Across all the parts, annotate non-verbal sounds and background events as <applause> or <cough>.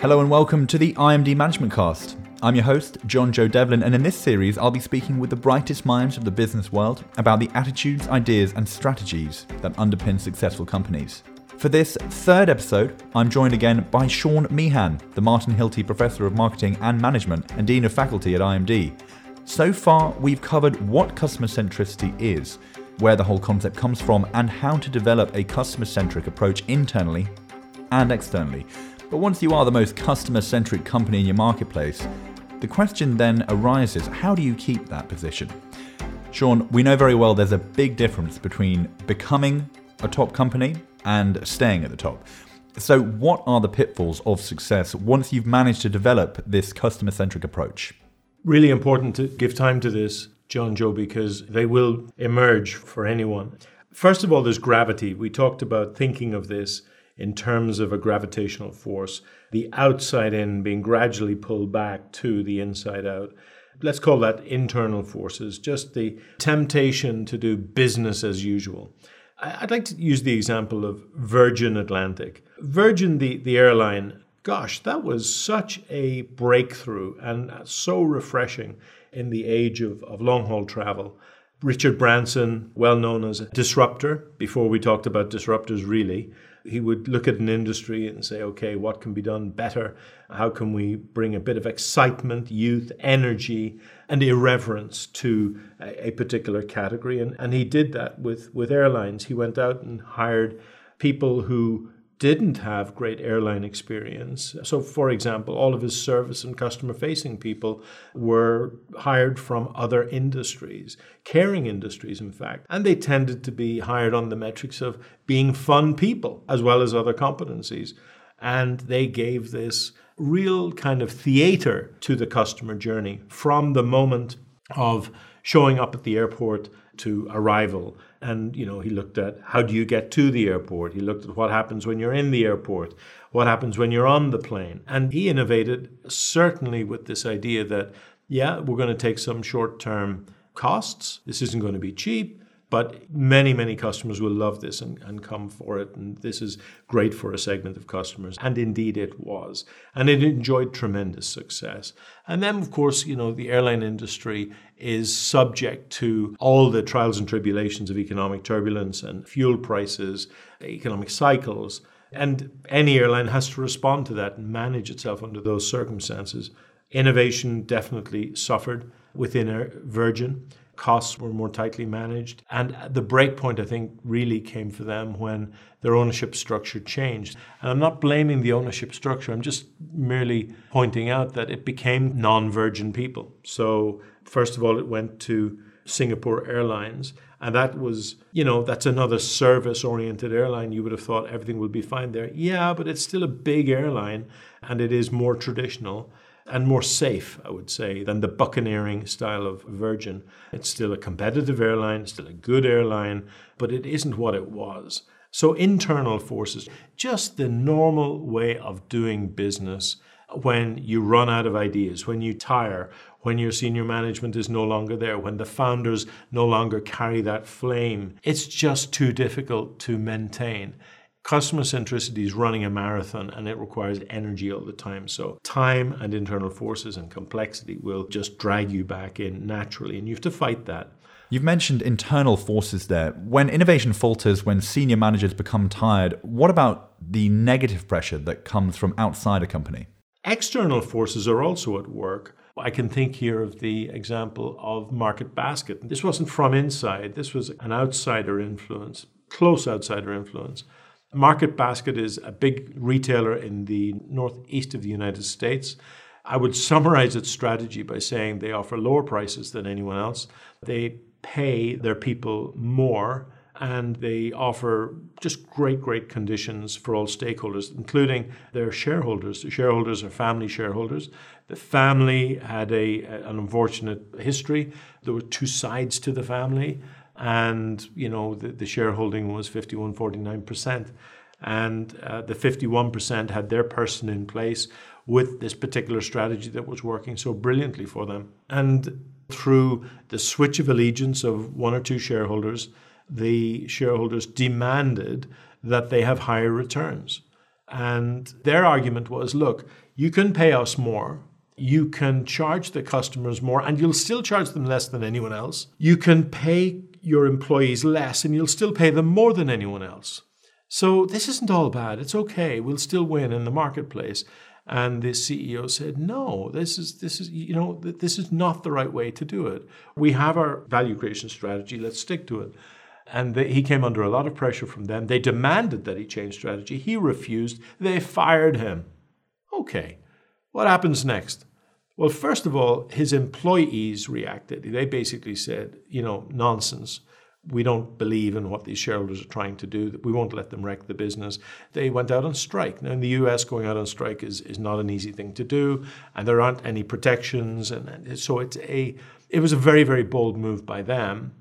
Hello and welcome to the IMD Management Cast. I'm your host, JohnJo Devlin, and in this series, I'll be speaking with the brightest minds of the business world about the attitudes, ideas, and strategies that underpin successful companies. For this third episode, I'm joined again by Sean Meehan, the Martin Hilti Professor of Marketing and Management and Dean of Faculty at IMD. So far, we've covered what customer centricity is, where the whole concept comes from, and how to develop a customer centric approach internally and externally. But once you are the most customer centric company in your marketplace, the question then arises how do you keep that position? Sean, we know very well there's a big difference between becoming a top company and staying at the top. So, what are the pitfalls of success once you've managed to develop this customer centric approach? Really important to give time to this, JohnJo, because they will emerge for anyone. First of all, there's gravity. We talked about thinking of this in terms of a gravitational force, the outside in being gradually pulled back to the inside out. Let's call that internal forces, just the temptation to do business as usual. I'd like to use the example of Virgin Atlantic. Virgin, the, the airline, gosh, that was such a breakthrough and so refreshing in the age of, of long haul travel. Richard Branson, well known as a disruptor, before we talked about disruptors really, he would look at an industry and say, okay, what can be done better? How can we bring a bit of excitement, youth, energy, and irreverence to a, a particular category? And, and he did that with, with airlines. He went out and hired people who didn't have great airline experience. So, for example, all of his service and customer facing people were hired from other industries, caring industries, in fact. And they tended to be hired on the metrics of being fun people as well as other competencies. And they gave this real kind of theater to the customer journey from the moment of showing up at the airport to arrival. And, you know, he looked at how do you get to the airport? He looked at what happens when you're in the airport, what happens when you're on the plane. And he innovated certainly with this idea that, yeah, we're going to take some short term costs. This isn't going to be cheap. But many, many customers will love this and, and come for it. And this is great for a segment of customers. And indeed it was. And it enjoyed tremendous success. And then, of course, you know, the airline industry is subject to all the trials and tribulations of economic turbulence and fuel prices, economic cycles. And any airline has to respond to that and manage itself under those circumstances. Innovation definitely suffered within Virgin costs were more tightly managed. And the break point, I think, really came for them when their ownership structure changed. And I'm not blaming the ownership structure, I'm just merely pointing out that it became non virgin people. So, first of all, it went to Singapore Airlines. And that was, you know, that's another service oriented airline. You would have thought everything would be fine there. Yeah, but it's still a big airline and it is more traditional and more safe, I would say, than the buccaneering style of Virgin. It's still a competitive airline, still a good airline, but it isn't what it was. So, internal forces, just the normal way of doing business when you run out of ideas, when you tire, when your senior management is no longer there, when the founders no longer carry that flame. It's just too difficult to maintain customer centricity is running a marathon and it requires energy all the time. So, time and internal forces and complexity will just drag you back in naturally, and you have to fight that. You've mentioned internal forces there. When innovation falters, when senior managers become tired, what about the negative pressure that comes from outside a company? External forces are also at work. I can think here of the example of Market Basket. This wasn't from inside, this was an outsider influence, close outsider influence. Market Basket is a big retailer in the northeast of the United States. I would summarize its strategy by saying they offer lower prices than anyone else. They pay their people more and they offer just great, great conditions for all stakeholders, including their shareholders. The shareholders are family shareholders. The family had a, an unfortunate history. There were two sides to the family and you know the, the shareholding was 51 49% and uh, the 51% had their person in place with this particular strategy that was working so brilliantly for them and through the switch of allegiance of one or two shareholders the shareholders demanded that they have higher returns and their argument was look you can pay us more. You can charge the customers more and you'll still charge them less than anyone else. You can pay your employees less and you'll still pay them more than anyone else. So this isn't all bad. It's okay. We'll still win in the marketplace. And the CEO said, "No, this is this is you know this is not the right way to do it. We have our value creation strategy. Let's stick to it." And they, he came under a lot of pressure from them. They demanded that he change strategy. He refused. They fired him. Okay, what happens next? Well, first of all, his employees reacted. They basically said, you know, nonsense we don't believe in what these shareholders are trying to do. We won't let them wreck the business. They went out on strike. Now, in the US, going out on strike is, is not an easy thing to do, and there aren't any protections. And so it's a, it was a very, very bold move by them,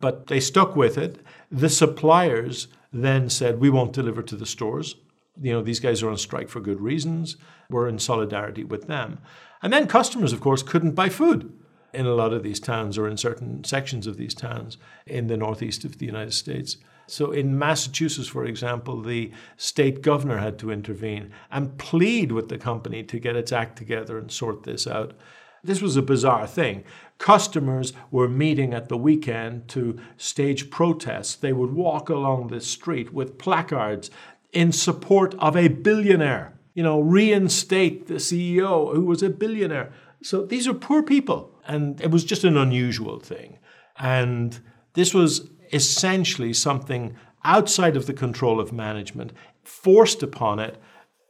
but they stuck with it. The suppliers then said, We won't deliver to the stores. You know, these guys are on strike for good reasons. We're in solidarity with them. And then customers, of course, couldn't buy food in a lot of these towns or in certain sections of these towns in the northeast of the United States. So in Massachusetts, for example, the state governor had to intervene and plead with the company to get its act together and sort this out. This was a bizarre thing. Customers were meeting at the weekend to stage protests. They would walk along the street with placards in support of a billionaire. You know, reinstate the CEO who was a billionaire. So these are poor people. And it was just an unusual thing. And this was essentially something outside of the control of management, forced upon it.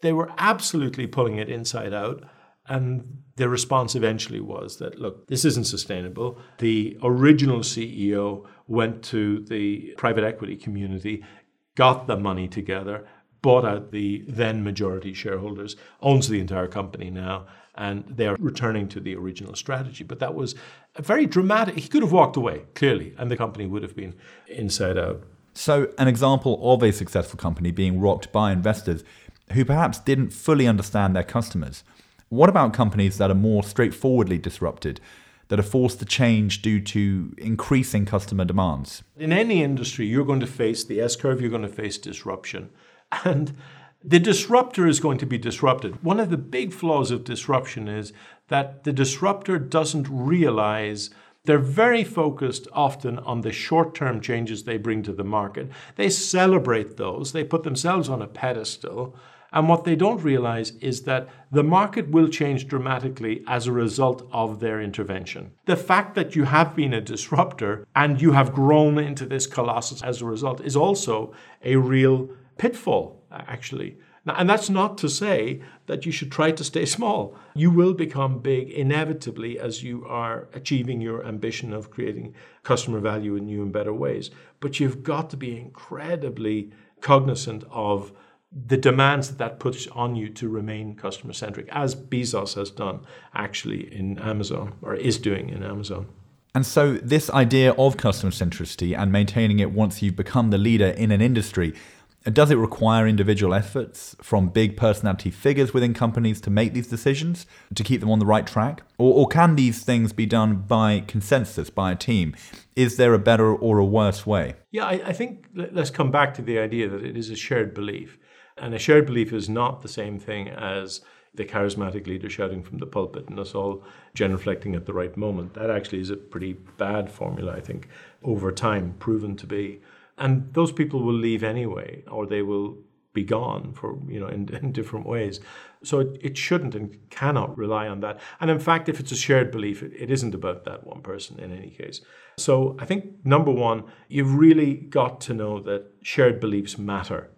They were absolutely pulling it inside out. And the response eventually was that, look, this isn't sustainable. The original CEO went to the private equity community, got the money together, bought out the then majority shareholders, owns the entire company now, and they are returning to the original strategy. But that was a very dramatic. He could have walked away, clearly, and the company would have been inside out. So, an example of a successful company being rocked by investors who perhaps didn't fully understand their customers. What about companies that are more straightforwardly disrupted, that are forced to change due to increasing customer demands? In any industry, you're going to face the S curve, you're going to face disruption. And the disruptor is going to be disrupted. One of the big flaws of disruption is that the disruptor doesn't realize they're very focused often on the short term changes they bring to the market. They celebrate those, they put themselves on a pedestal. And what they don't realize is that the market will change dramatically as a result of their intervention. The fact that you have been a disruptor and you have grown into this colossus as a result is also a real pitfall, actually. Now, and that's not to say that you should try to stay small. You will become big inevitably as you are achieving your ambition of creating customer value in new and better ways. But you've got to be incredibly cognizant of the demands that that puts on you to remain customer centric, as Bezos has done actually in Amazon or is doing in Amazon. And so, this idea of customer centricity and maintaining it once you've become the leader in an industry does it require individual efforts from big personality figures within companies to make these decisions, to keep them on the right track? Or, or, can these things be done by consensus, by a team? Is there a better or a worse way? Yeah, I, I think let's come back to the idea that it is a shared belief. And a shared belief is not the same thing as the charismatic leader shouting from the pulpit and us all genuflecting at the right moment. That actually is a pretty bad formula, I think, over time proven to be. And those people will leave anyway, or they will be gone for you know in, <laughs> in different ways. So it, it, shouldn't and cannot rely on that. And in fact, if it's a shared belief, it, it isn't about that one person in any case. So I think number one, you've really got to know that shared beliefs matter.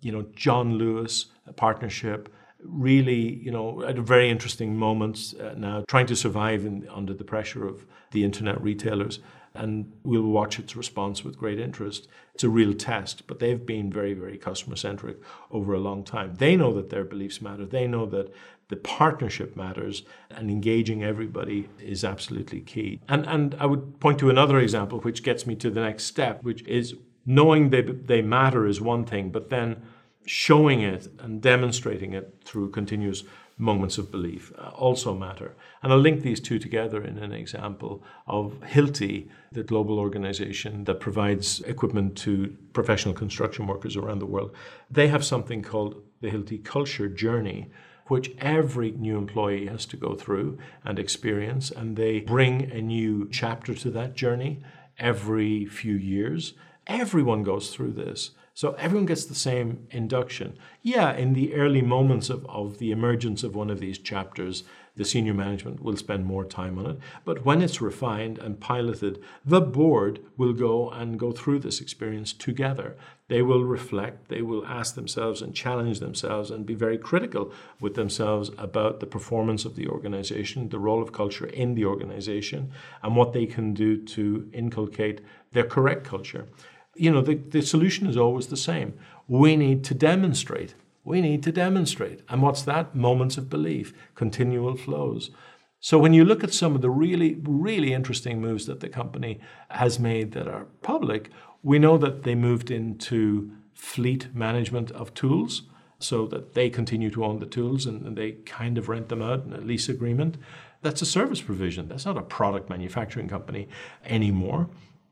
You know, John Lewis, partnership, really, you know, at a very interesting moments uh, now, trying to survive in, under the pressure of the internet retailers and we'll watch its response with great interest. It's a real test, but they've been very, very customer centric over a long time. They know that their beliefs matter. They know that the partnership matters and engaging everybody is absolutely key. And, and I would point to another example, which gets me to the next step, which is knowing they, they matter is one thing, but then showing it and demonstrating it through continuous moments of belief uh, also matter. And I'll link these two together in an example of Hilti, the global organization that provides equipment to professional construction workers around the world. They have something called the Hilti Culture Journey, which every new employee has to go through and experience, and they bring a new chapter to that journey every few years. Everyone goes through this. So everyone gets the same induction. Yeah, in the early moments of, of the emergence of one of these chapters, the senior management will spend more time on it. But when it's refined and piloted, the board will go and go through this experience together. They will reflect, they will ask themselves and challenge themselves and be very critical with themselves about the performance of the organization, the role of culture in the organization, and what they can do to inculcate their correct culture you know, the, the solution is always the same. We need to demonstrate. We need to demonstrate. And what's that? Moments of belief, continual flows. So when you look at some of the really, really interesting moves that the company has made that are public, we know that they moved into fleet management of tools so that they continue to own the tools and, and they kind of rent them out in a lease agreement. That's a service provision. That's not a product manufacturing company anymore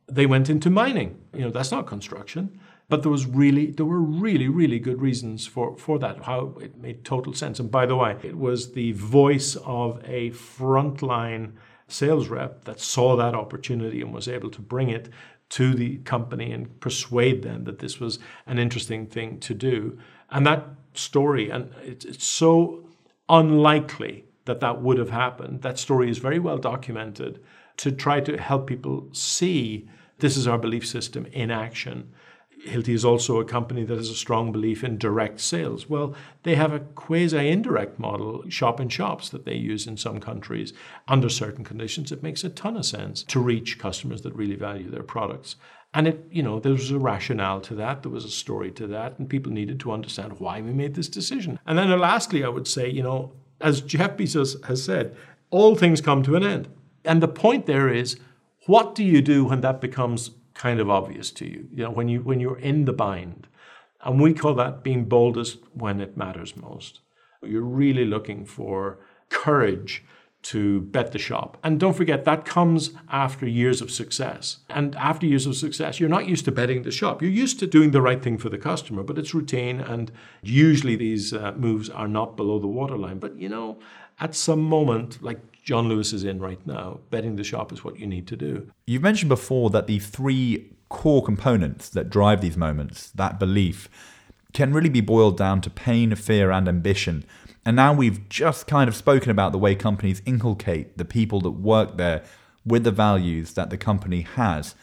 they went into mining. You know, that's not construction. But there was really, there were really, really good reasons for, for that, how it made total sense. And by the way, it was the voice of a frontline sales rep that saw that opportunity and was able to bring it to the company and persuade them that this was an interesting thing to do. And that story, and it's, it's so unlikely that that would have happened. That story is very well documented to try to help people see this is our belief system in action. Hilti is also a company that has a strong belief in direct sales. Well, they have a quasi indirect model, shop in shops, that they use in some countries. Under certain conditions, it makes a ton of sense to reach customers that really value their products. And it, you know, there was a rationale to that, there was a story to that, and people needed to understand why we made this decision. And then uh, lastly, I would say, you know, as Jeff Bezos has said, all things come to an end. And the point there is what do you do when that becomes kind of obvious to you? You know, when you when you're in the bind. And we call that being boldest when it matters most. You're really looking for courage to bet the shop. And don't forget, that comes after years of success. And after years of success, you're not used to betting the shop. You're used to doing the right thing for the customer, but it's routine. And usually these uh, moves are not below the waterline. But you know, at some moment, like John Lewis is in right now. Betting the shop is what you need to do. You've mentioned before that the three core components that drive these moments, that belief, can really be boiled down to pain, fear, and ambition. And now we've just kind of spoken about the way companies inculcate the people that work there with the values that the company has.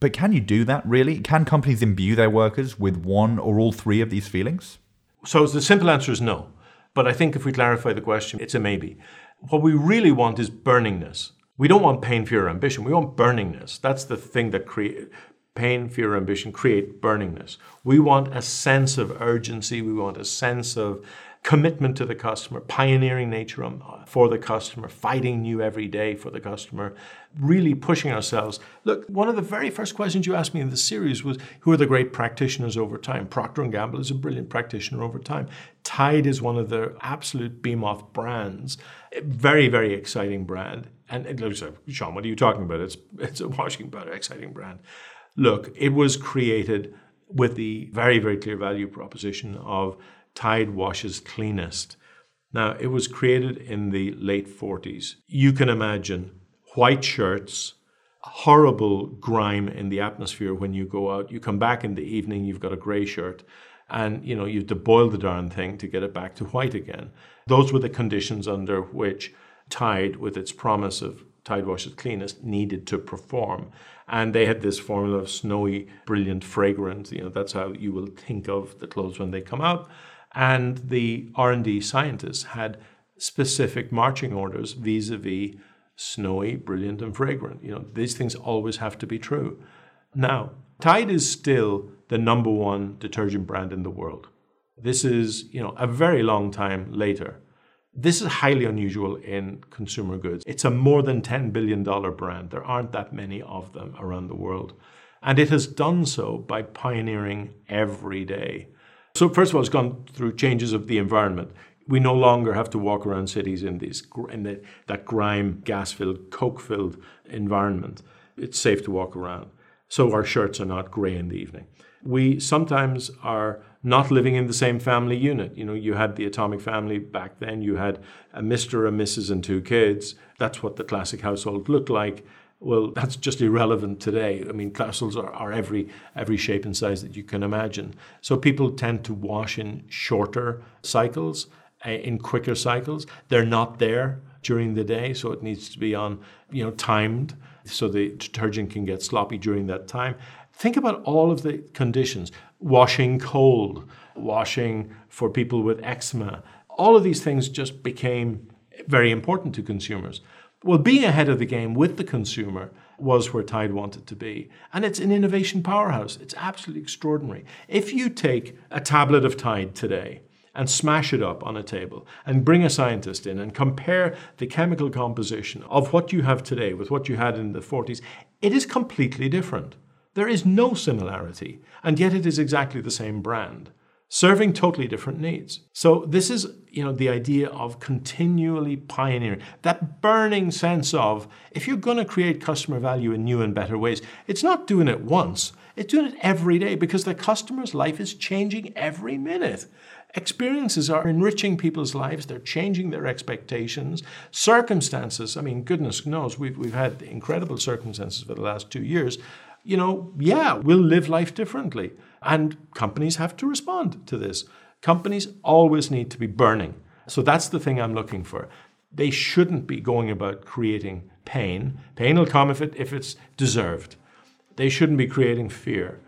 But can you do that really? Can companies imbue their workers with one or all three of these feelings? So the simple answer is no. But I think if we clarify the question, it's a maybe. What we really want is burningness. We don't want pain, fear, or ambition. We want burningness. That's the thing that create pain, fear, or ambition create burningness. We want a sense of urgency. We want a sense of commitment to the customer, pioneering nature uh, for the customer, fighting new every day for the customer, really pushing ourselves. Look, one of the very first questions you asked me in the series was who are the great practitioners over time? Procter & Gamble is a brilliant practitioner over time. Tide is one of the absolute behemoth brands. Very, very exciting brand. And it looks like, Sean, what are you talking about? It's, it's a washing powder, exciting brand. Look, it was created with the very, very clear value proposition of Tide washes cleanest. Now, it was created in the late 40s. You can imagine white shirts, horrible grime in the atmosphere when you go out. You come back in the evening, you've got a grey shirt, and you know you have to boil the darn thing to get it back to white again. Those were the conditions under which Tide, with its promise of Tide washes cleanest, needed to perform. And they had this formula of snowy, brilliant fragrance. You know, that's how you will think of the clothes when they come out and the R&D scientists had specific marching orders vis-a-vis snowy, brilliant, and fragrant. You know, these things always have to be true. Now, Tide is still the number one detergent brand in the world. This is, you know, a very long time later. This is highly unusual in consumer goods. It's a more than $10 billion brand. There aren't that many of them around the world. And it has done so by pioneering every day. So first of all, it's gone through changes of the environment. We no longer have to walk around cities in these in the, that grime, gas-filled, coke-filled environment. It's safe to walk around. So our shirts are not grey in the evening. We sometimes are not living in the same family unit. You know, you had the atomic family back then, you had a Mr., a Mrs., and two kids. That's what the classic household looked like. Well, that's just irrelevant today. I mean, households are, are every every shape and size that you can imagine. So people tend to wash in shorter cycles, uh, in quicker cycles. They're not there during the day, so it needs to be on, you know, timed so the detergent can get sloppy during that time. Think about all of the conditions washing cold, washing for people with eczema. All of these things just became very important to consumers. Well, being ahead of the game with the consumer was where Tide wanted to be. And it's an innovation powerhouse. It's absolutely extraordinary. If you take a tablet of Tide today and smash it up on a table and bring a scientist in and compare the chemical composition of what you have today with what you had in the 40s, it is completely different. There is no similarity, and yet it is exactly the same brand, serving totally different needs. So this is, you know, the idea of continually pioneering, that burning sense of if you're going to create customer value in new and better ways, it's not doing it once, it's doing it every day because the customer's life is changing every minute. Experiences are enriching people's lives, they're changing their expectations. Circumstances, I mean, goodness knows, we've, we've had incredible circumstances for the last two years you know, yeah, we'll live life differently. And companies have to respond to this. Companies always need to be burning. So that's the thing I'm looking for. They shouldn't be going about creating pain. Pain will come if, it, if it's deserved. They shouldn't be creating fear.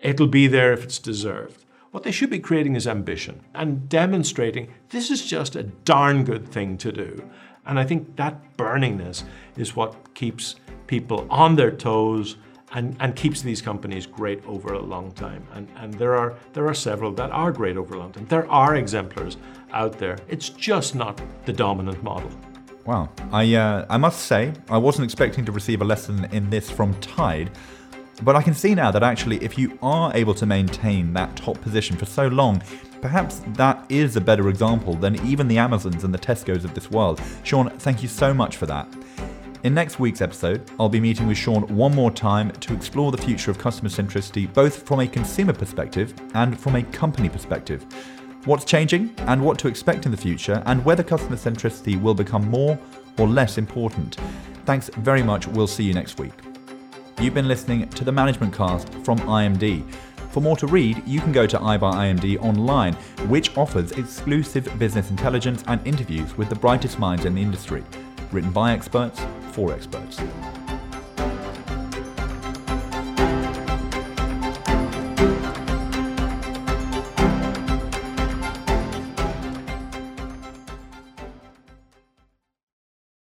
It'll be there if it's deserved. What they should be creating is ambition and demonstrating this is just a darn good thing to do. And I think that burningness is what keeps people on their toes and, and keeps these companies great over a long time. And, and there, are, there are several that are great over a long time. There are exemplars out there. It's just not the dominant model. Wow. I, uh, I must say, I wasn't expecting to receive a lesson in this from Tide. But I can see now that actually, if you are able to maintain that top position for so long, perhaps that is a better example than even the Amazons and the Tesco's of this world. Sean, thank you so much for that. In next week's episode, I'll be meeting with Sean one more time to explore the future of customer centricity both from a consumer perspective and from a company perspective. What's changing and what to expect in the future, and whether customer centricity will become more or less important. Thanks very much. We'll see you next week. You've been listening to the Management Cast from IMD. For more to read, you can go to I by IMD online, which offers exclusive business intelligence and interviews with the brightest minds in the industry, written by experts for experts.